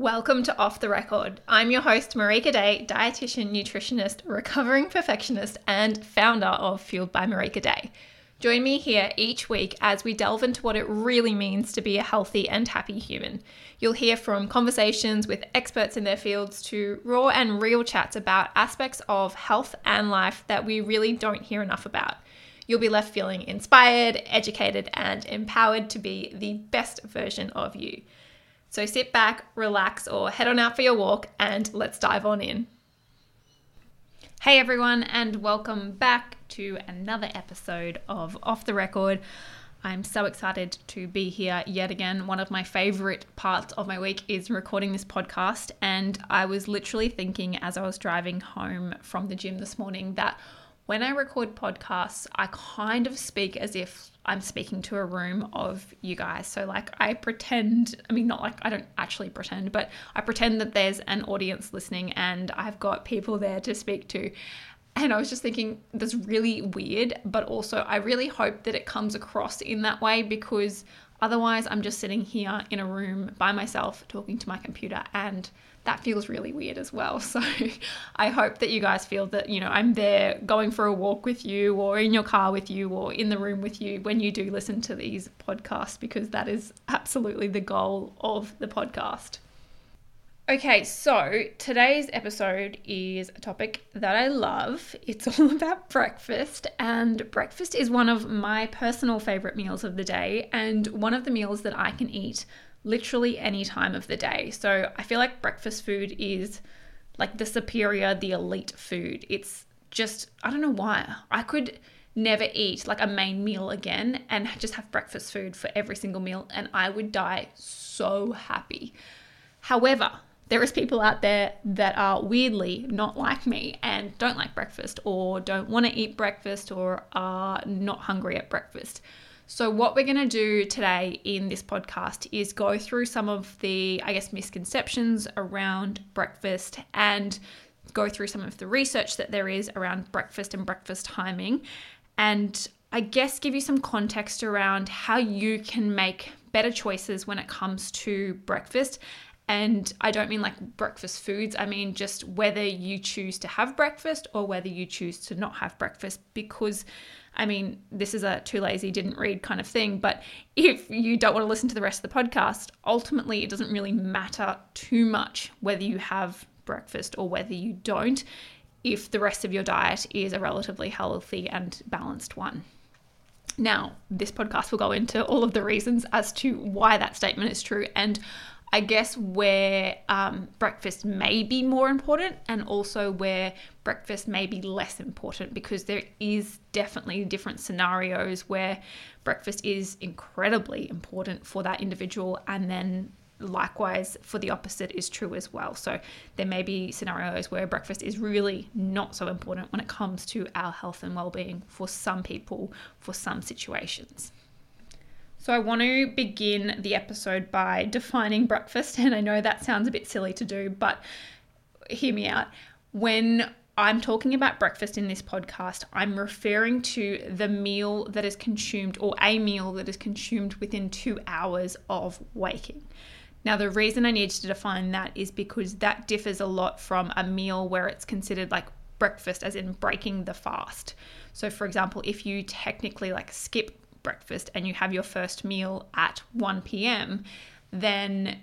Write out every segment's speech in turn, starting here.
Welcome to Off the Record. I'm your host, Marika Day, dietitian, nutritionist, recovering perfectionist, and founder of Fueled by Marika Day. Join me here each week as we delve into what it really means to be a healthy and happy human. You'll hear from conversations with experts in their fields to raw and real chats about aspects of health and life that we really don't hear enough about. You'll be left feeling inspired, educated, and empowered to be the best version of you. So sit back, relax, or head on out for your walk and let's dive on in. Hey everyone, and welcome back to another episode of Off the Record. I'm so excited to be here yet again. One of my favorite parts of my week is recording this podcast, and I was literally thinking as I was driving home from the gym this morning that when I record podcasts, I kind of speak as if I'm speaking to a room of you guys. So, like, I pretend, I mean, not like I don't actually pretend, but I pretend that there's an audience listening and I've got people there to speak to. And I was just thinking, that's really weird, but also I really hope that it comes across in that way because otherwise I'm just sitting here in a room by myself talking to my computer and that feels really weird as well. So I hope that you guys feel that, you know, I'm there going for a walk with you or in your car with you or in the room with you when you do listen to these podcasts because that is absolutely the goal of the podcast. Okay, so today's episode is a topic that I love. It's all about breakfast, and breakfast is one of my personal favorite meals of the day and one of the meals that I can eat literally any time of the day. So I feel like breakfast food is like the superior, the elite food. It's just, I don't know why. I could never eat like a main meal again and just have breakfast food for every single meal, and I would die so happy. However, there is people out there that are weirdly not like me and don't like breakfast or don't want to eat breakfast or are not hungry at breakfast. So, what we're going to do today in this podcast is go through some of the, I guess, misconceptions around breakfast and go through some of the research that there is around breakfast and breakfast timing. And I guess give you some context around how you can make better choices when it comes to breakfast. And I don't mean like breakfast foods, I mean just whether you choose to have breakfast or whether you choose to not have breakfast because I mean, this is a too lazy, didn't read kind of thing, but if you don't want to listen to the rest of the podcast, ultimately it doesn't really matter too much whether you have breakfast or whether you don't, if the rest of your diet is a relatively healthy and balanced one. Now, this podcast will go into all of the reasons as to why that statement is true and I guess where um, breakfast may be more important and also where breakfast may be less important because there is definitely different scenarios where breakfast is incredibly important for that individual and then likewise for the opposite is true as well. So there may be scenarios where breakfast is really not so important when it comes to our health and well-being for some people for some situations so, I want to begin the episode by defining breakfast. And I know that sounds a bit silly to do, but hear me out. When I'm talking about breakfast in this podcast, I'm referring to the meal that is consumed or a meal that is consumed within two hours of waking. Now, the reason I need to define that is because that differs a lot from a meal where it's considered like breakfast, as in breaking the fast. So, for example, if you technically like skip breakfast and you have your first meal at 1 p.m., then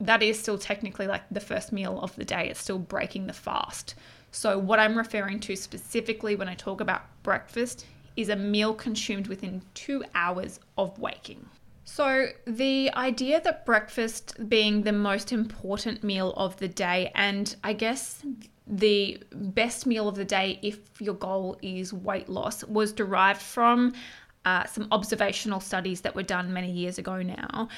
that is still technically like the first meal of the day. It's still breaking the fast. So, what I'm referring to specifically when I talk about breakfast is a meal consumed within two hours of waking. So, the idea that breakfast being the most important meal of the day, and I guess the best meal of the day if your goal is weight loss, was derived from uh, some observational studies that were done many years ago now.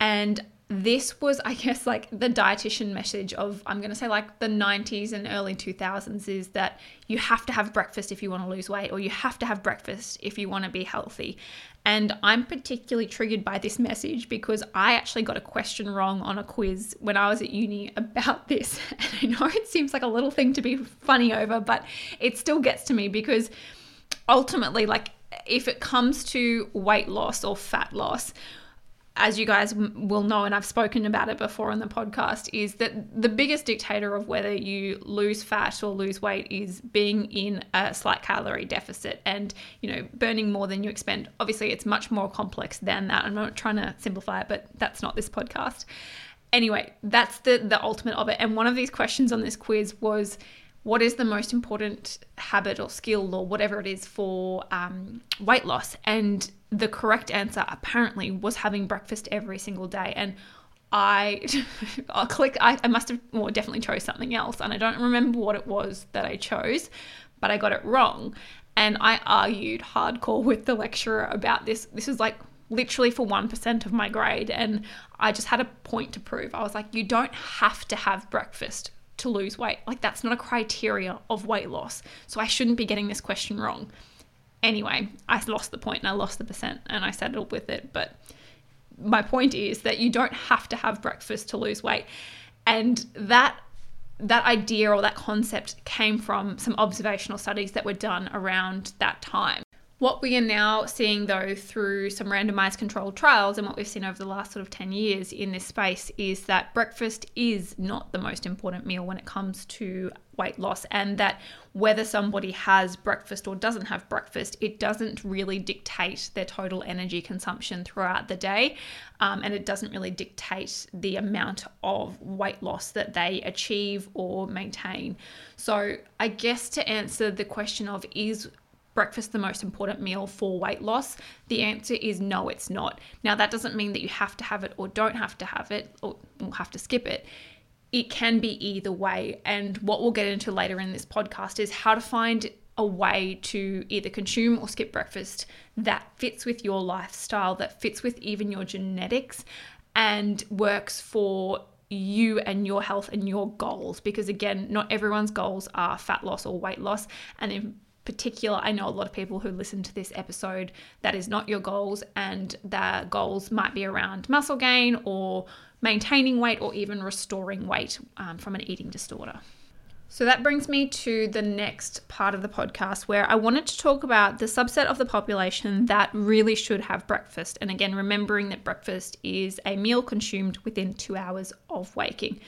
And this was, I guess, like the dietitian message of, I'm going to say, like the 90s and early 2000s is that you have to have breakfast if you want to lose weight, or you have to have breakfast if you want to be healthy. And I'm particularly triggered by this message because I actually got a question wrong on a quiz when I was at uni about this. And I know it seems like a little thing to be funny over, but it still gets to me because ultimately, like, if it comes to weight loss or fat loss, as you guys will know, and I've spoken about it before on the podcast, is that the biggest dictator of whether you lose fat or lose weight is being in a slight calorie deficit and, you know, burning more than you expend. Obviously, it's much more complex than that. I'm not trying to simplify it, but that's not this podcast. Anyway, that's the the ultimate of it. And one of these questions on this quiz was what is the most important habit or skill or whatever it is for um, weight loss? And the correct answer apparently was having breakfast every single day. And I, I'll click, I, I must have, well, definitely chose something else. And I don't remember what it was that I chose, but I got it wrong. And I argued hardcore with the lecturer about this. This is like literally for 1% of my grade. And I just had a point to prove. I was like, you don't have to have breakfast to lose weight. Like, that's not a criteria of weight loss. So I shouldn't be getting this question wrong. Anyway, I lost the point and I lost the percent and I settled with it. But my point is that you don't have to have breakfast to lose weight. And that that idea or that concept came from some observational studies that were done around that time. What we are now seeing, though, through some randomized controlled trials and what we've seen over the last sort of 10 years in this space is that breakfast is not the most important meal when it comes to weight loss, and that whether somebody has breakfast or doesn't have breakfast, it doesn't really dictate their total energy consumption throughout the day, um, and it doesn't really dictate the amount of weight loss that they achieve or maintain. So, I guess to answer the question of is breakfast the most important meal for weight loss? The answer is no, it's not. Now, that doesn't mean that you have to have it or don't have to have it or have to skip it. It can be either way. And what we'll get into later in this podcast is how to find a way to either consume or skip breakfast that fits with your lifestyle, that fits with even your genetics, and works for you and your health and your goals because again not everyone's goals are fat loss or weight loss and in particular, I know a lot of people who listen to this episode that is not your goals, and the goals might be around muscle gain or maintaining weight or even restoring weight um, from an eating disorder. So that brings me to the next part of the podcast where I wanted to talk about the subset of the population that really should have breakfast. And again, remembering that breakfast is a meal consumed within two hours of waking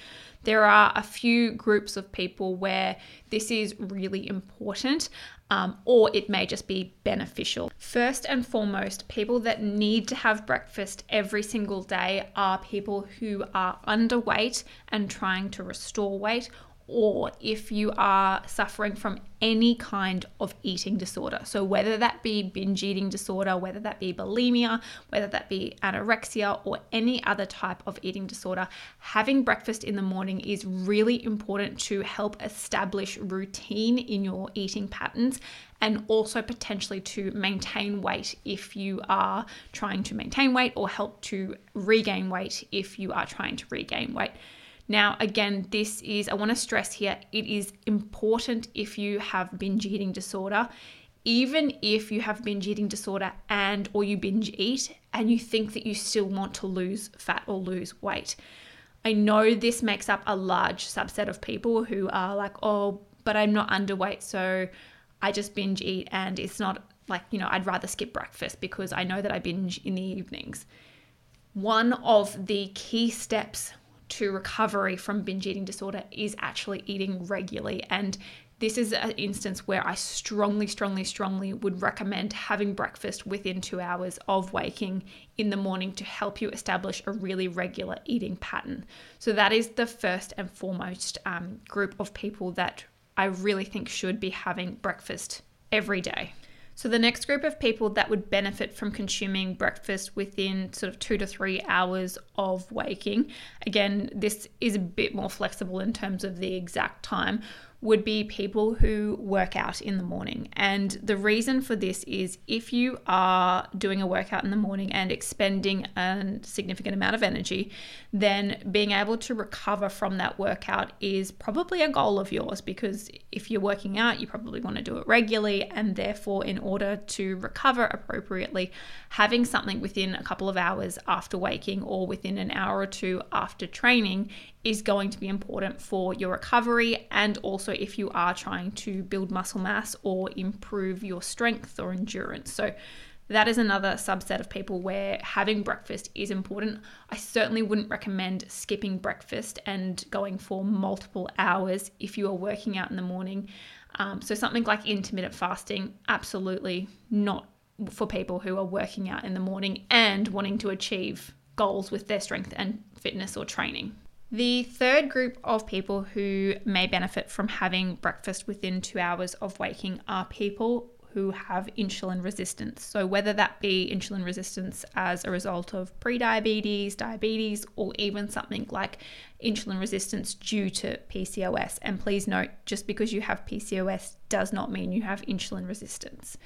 there are a few groups of people where this is really important. Um, or it may just be beneficial. First and foremost, people that need to have breakfast every single day are people who are underweight and trying to restore weight, or if you are suffering from any kind of eating disorder. So, whether that be binge eating disorder, whether that be bulimia, whether that be anorexia, or any other type of eating disorder, having breakfast in the morning is really important to help establish routine in your eating patterns and also potentially to maintain weight if you are trying to maintain weight or help to regain weight if you are trying to regain weight. Now, again, this is, I want to stress here, it is important if you have binge eating disorder, even if you have binge eating disorder and or you binge eat and you think that you still want to lose fat or lose weight. I know this makes up a large subset of people who are like, oh, but I'm not underweight, so I just binge eat and it's not like, you know, I'd rather skip breakfast because I know that I binge in the evenings. One of the key steps to recovery from binge eating disorder is actually eating regularly. And this is an instance where I strongly, strongly, strongly would recommend having breakfast within two hours of waking in the morning to help you establish a really regular eating pattern. So, that is the first and foremost um, group of people that I really think should be having breakfast every day. So, the next group of people that would benefit from consuming breakfast within sort of two to three hours of waking, again, this is a bit more flexible in terms of the exact time, would be people who work out in the morning. And the reason for this is if you are doing a workout in the morning and expending a significant amount of energy, then being able to recover from that workout is probably a goal of yours because if you're working out, you probably want to do it regularly. And therefore, in order to recover appropriately, having something within a couple of hours after waking or within an hour or two after training is going to be important for your recovery and also if you are trying to build muscle mass or improve your strength or endurance. So that is another subset of people where having breakfast is important. I certainly wouldn't recommend skipping breakfast and going for multiple hours if you are working out in the morning. Um, so, something like intermittent fasting, absolutely not for people who are working out in the morning and wanting to achieve goals with their strength and fitness or training. The third group of people who may benefit from having breakfast within two hours of waking are people who have insulin resistance. So, whether that be insulin resistance as a result of prediabetes, diabetes, or even something like insulin resistance due to PCOS. And please note, just because you have PCOS does not mean you have insulin resistance.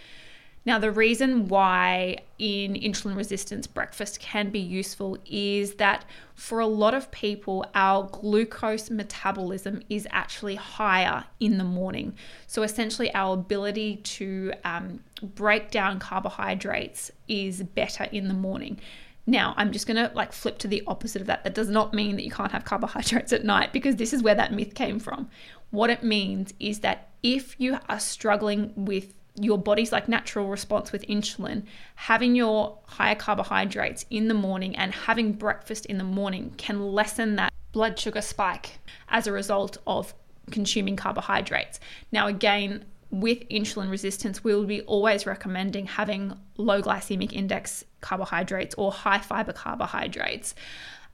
Now, the reason why in insulin resistance breakfast can be useful is that for a lot of people, our glucose metabolism is actually higher in the morning. So, essentially, our ability to um, break down carbohydrates is better in the morning. Now, I'm just going to like flip to the opposite of that. That does not mean that you can't have carbohydrates at night because this is where that myth came from. What it means is that if you are struggling with your body's like natural response with insulin, having your higher carbohydrates in the morning and having breakfast in the morning can lessen that blood sugar spike as a result of consuming carbohydrates. Now, again, with insulin resistance, we will be always recommending having low glycemic index carbohydrates or high fiber carbohydrates.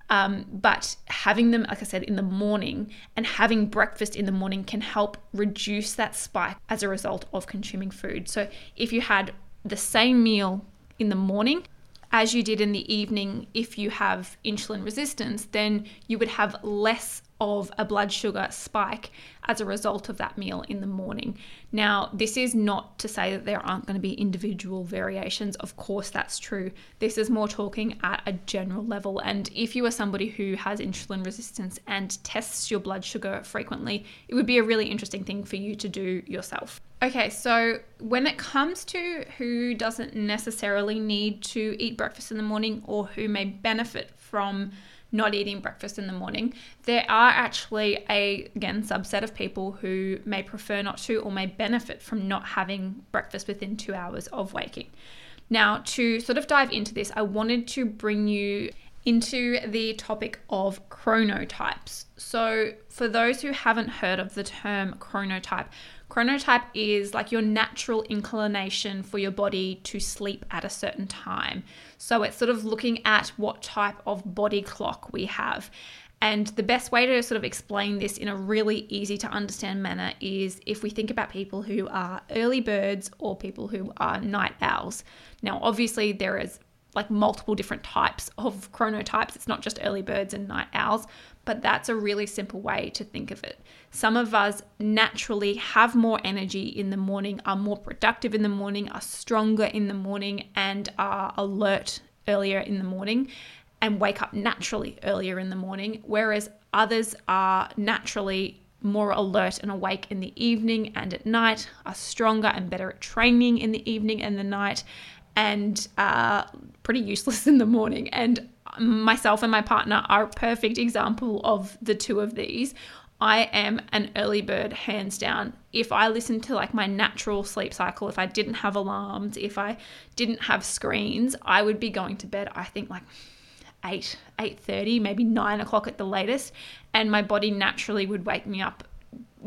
Um, but having them, like I said, in the morning and having breakfast in the morning can help reduce that spike as a result of consuming food. So if you had the same meal in the morning as you did in the evening, if you have insulin resistance, then you would have less of a blood sugar spike as a result of that meal in the morning. Now, this is not to say that there aren't going to be individual variations. Of course, that's true. This is more talking at a general level. And if you are somebody who has insulin resistance and tests your blood sugar frequently, it would be a really interesting thing for you to do yourself. Okay, so when it comes to who doesn't necessarily need to eat breakfast in the morning or who may benefit from not eating breakfast in the morning. There are actually a again subset of people who may prefer not to or may benefit from not having breakfast within 2 hours of waking. Now, to sort of dive into this, I wanted to bring you into the topic of chronotypes. So, for those who haven't heard of the term chronotype, chronotype is like your natural inclination for your body to sleep at a certain time. So, it's sort of looking at what type of body clock we have. And the best way to sort of explain this in a really easy to understand manner is if we think about people who are early birds or people who are night owls. Now, obviously, there is like multiple different types of chronotypes. It's not just early birds and night owls, but that's a really simple way to think of it. Some of us naturally have more energy in the morning, are more productive in the morning, are stronger in the morning, and are alert earlier in the morning and wake up naturally earlier in the morning, whereas others are naturally more alert and awake in the evening and at night, are stronger and better at training in the evening and the night, and are pretty useless in the morning. And myself and my partner are a perfect example of the two of these. I am an early bird, hands down. If I listened to like my natural sleep cycle, if I didn't have alarms, if I didn't have screens, I would be going to bed. I think like eight, eight thirty, maybe nine o'clock at the latest, and my body naturally would wake me up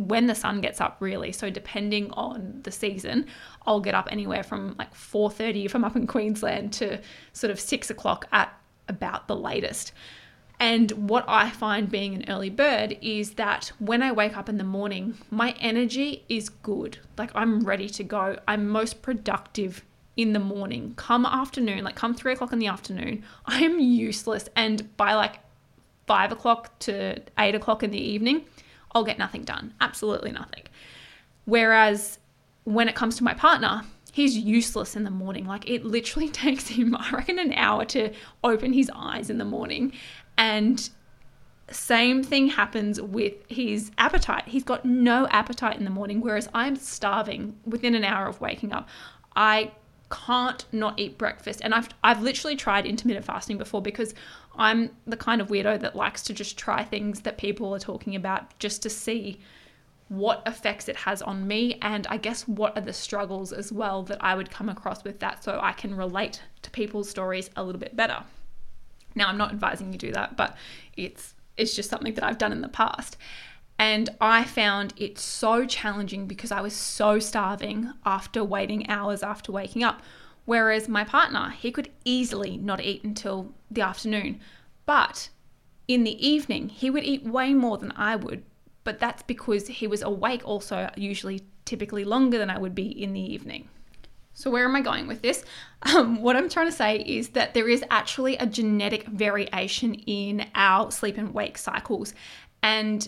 when the sun gets up really so depending on the season i'll get up anywhere from like 4.30 if i'm up in queensland to sort of 6 o'clock at about the latest. And what i find being an early bird is that when i wake up in the morning my energy is good. Like i'm ready to go. I'm most productive in the morning. Come afternoon like come 3 o'clock in the afternoon i am useless. And by like 5 o'clock to 8 o'clock in the evening I'll get nothing done. Absolutely nothing. Whereas when it comes to my partner, he's useless in the morning. Like it literally takes him, I reckon, an hour to open his eyes in the morning. And same thing happens with his appetite. He's got no appetite in the morning, whereas I'm starving within an hour of waking up. I can't not eat breakfast. And I've I've literally tried intermittent fasting before because I'm the kind of weirdo that likes to just try things that people are talking about just to see what effects it has on me, and I guess what are the struggles as well that I would come across with that so I can relate to people's stories a little bit better. Now, I'm not advising you do that, but it's it's just something that I've done in the past. And I found it so challenging because I was so starving after waiting hours after waking up. Whereas my partner, he could easily not eat until the afternoon. But in the evening, he would eat way more than I would. But that's because he was awake also, usually typically longer than I would be in the evening. So, where am I going with this? Um, what I'm trying to say is that there is actually a genetic variation in our sleep and wake cycles. And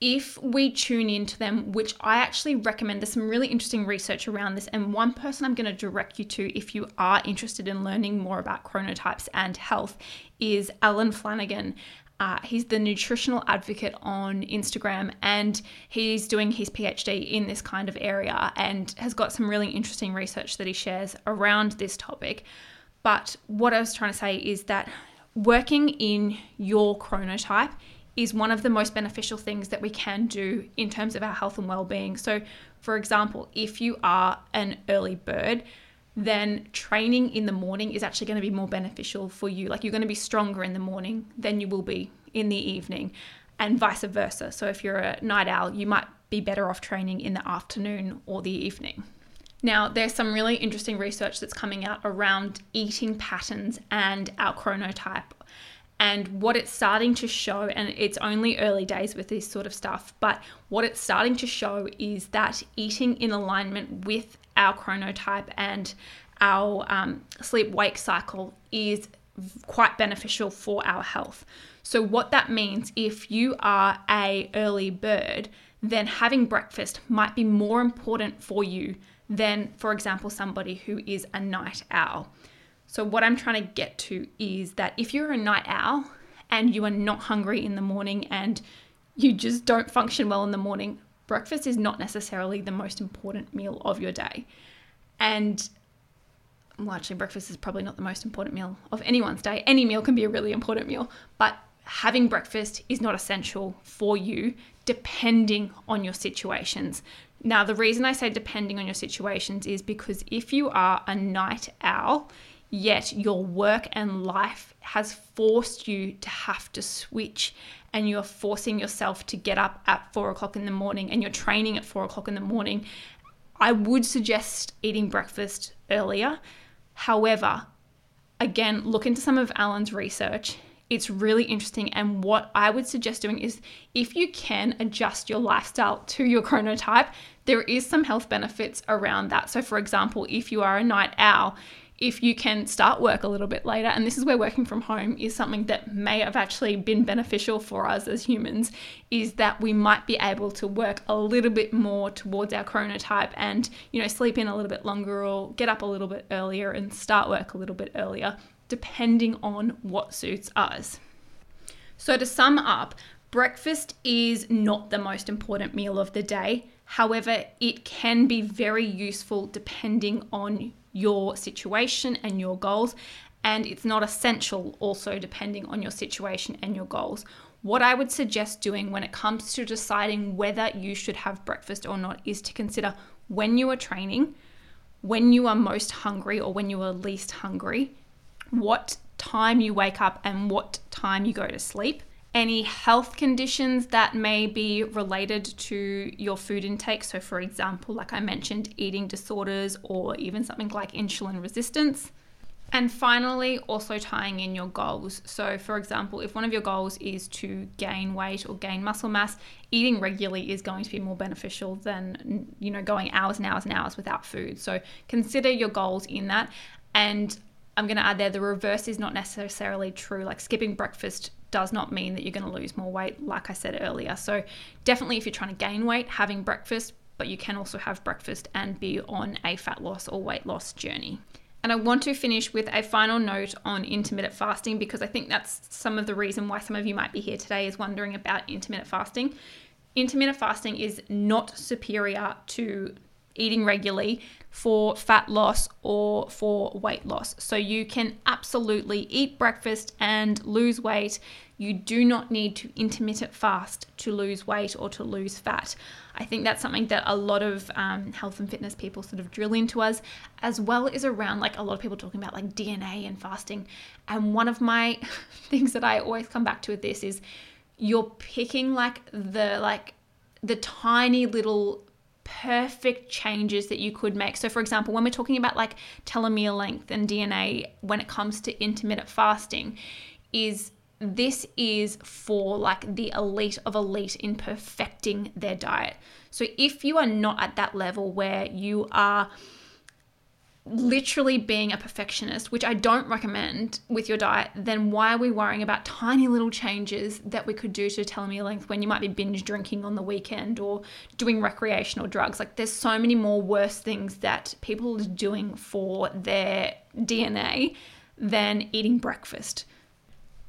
if we tune into them, which I actually recommend, there's some really interesting research around this. And one person I'm going to direct you to if you are interested in learning more about chronotypes and health is Alan Flanagan. Uh, he's the nutritional advocate on Instagram and he's doing his PhD in this kind of area and has got some really interesting research that he shares around this topic. But what I was trying to say is that working in your chronotype is one of the most beneficial things that we can do in terms of our health and well-being. So, for example, if you are an early bird, then training in the morning is actually going to be more beneficial for you. Like you're going to be stronger in the morning than you will be in the evening, and vice versa. So if you're a night owl, you might be better off training in the afternoon or the evening. Now, there's some really interesting research that's coming out around eating patterns and our chronotype. And what it's starting to show, and it's only early days with this sort of stuff, but what it's starting to show is that eating in alignment with our chronotype and our um, sleep wake cycle is quite beneficial for our health. So what that means if you are a early bird, then having breakfast might be more important for you than for example somebody who is a night owl. So what I'm trying to get to is that if you're a night owl and you are not hungry in the morning and you just don't function well in the morning, breakfast is not necessarily the most important meal of your day. And well, actually, breakfast is probably not the most important meal of anyone's day. Any meal can be a really important meal, but having breakfast is not essential for you depending on your situations. Now, the reason I say depending on your situations is because if you are a night owl, yet your work and life has forced you to have to switch and you're forcing yourself to get up at four o'clock in the morning and you're training at four o'clock in the morning, I would suggest eating breakfast earlier. However, again, look into some of Alan's research. It's really interesting. And what I would suggest doing is if you can adjust your lifestyle to your chronotype, there is some health benefits around that. So, for example, if you are a night owl, if you can start work a little bit later, and this is where working from home is something that may have actually been beneficial for us as humans, is that we might be able to work a little bit more towards our chronotype and, you know, sleep in a little bit longer or get up a little bit earlier and start work a little bit earlier, depending on what suits us. So, to sum up, breakfast is not the most important meal of the day. However, it can be very useful depending on your situation and your goals. And it's not essential, also, depending on your situation and your goals. What I would suggest doing when it comes to deciding whether you should have breakfast or not is to consider when you are training, when you are most hungry or when you are least hungry, what time you wake up and what time you go to sleep, any health conditions that may be related to your food intake. So, for example, like I mentioned, eating disorders or even something like insulin resistance. And finally, also tying in your goals. So, for example, if one of your goals is to gain weight or gain muscle mass, eating regularly is going to be more beneficial than, you know, going hours and hours and hours without food. So, consider your goals in that. And I'm going to add there the reverse is not necessarily true. Like skipping breakfast does not mean that you're going to lose more weight, like I said earlier. So, definitely if you're trying to gain weight, having breakfast, but you can also have breakfast and be on a fat loss or weight loss journey. And I want to finish with a final note on intermittent fasting because I think that's some of the reason why some of you might be here today is wondering about intermittent fasting. Intermittent fasting is not superior to eating regularly for fat loss or for weight loss. So you can absolutely eat breakfast and lose weight, You do not need to intermittent fast to lose weight or to lose fat. I think that's something that a lot of um, health and fitness people sort of drill into us, as well as around like a lot of people talking about like DNA and fasting. And one of my things that I always come back to with this is you're picking like the like the tiny little perfect changes that you could make. So, for example, when we're talking about like telomere length and DNA when it comes to intermittent fasting, is this is for like the elite of elite in perfecting their diet. So, if you are not at that level where you are literally being a perfectionist, which I don't recommend with your diet, then why are we worrying about tiny little changes that we could do to telomere length when you might be binge drinking on the weekend or doing recreational drugs? Like, there's so many more worse things that people are doing for their DNA than eating breakfast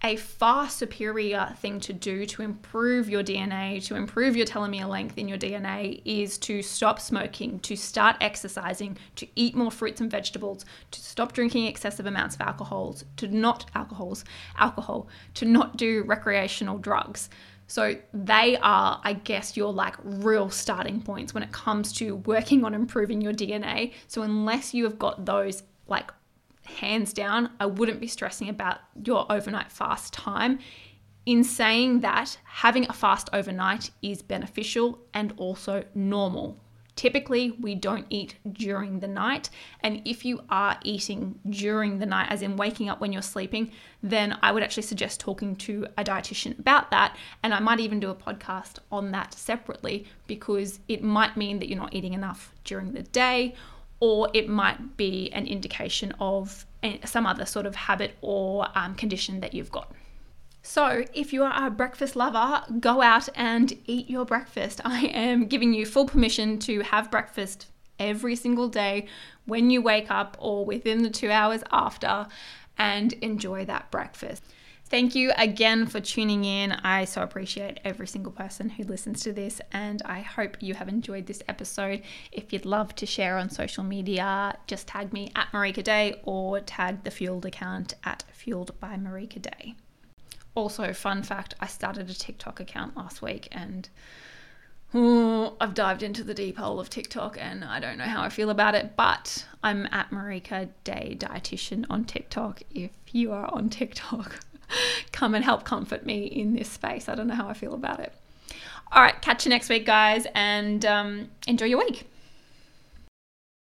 a far superior thing to do to improve your DNA, to improve your telomere length in your DNA, is to stop smoking, to start exercising, to eat more fruits and vegetables, to stop drinking excessive amounts of alcohols, to not alcohols, alcohol, to not do recreational drugs. So they are, I guess, your like real starting points when it comes to working on improving your DNA. So unless you have got those like hands down, I wouldn't be stressing about your overnight fast time. In saying that, having a fast overnight is beneficial and also normal. Typically, we don't eat during the night, and if you are eating during the night, as in waking up when you're sleeping, then I would actually suggest talking to a dietitian about that. And I might even do a podcast on that separately because it might mean that you're not eating enough during the day, or it might be an indication of some other sort of habit or um, condition that you've got. So, if you are a breakfast lover, go out and eat your breakfast. I am giving you full permission to have breakfast every single day when you wake up or within the two hours after and enjoy that breakfast. Thank you again for tuning in. I so appreciate every single person who listens to this, and I hope you have enjoyed this episode. If you'd love to share on social media, just tag me at Marika Day or tag the Fueled account at Fueled by Marika Day. Also, fun fact I started a TikTok account last week and I've dived into the deep hole of TikTok and I don't know how I feel about it, but I'm at Marika Day Dietitian on TikTok if you are on TikTok. come and help comfort me in this space. I don't know how I feel about it. All right, catch you next week, guys, and um, enjoy your week.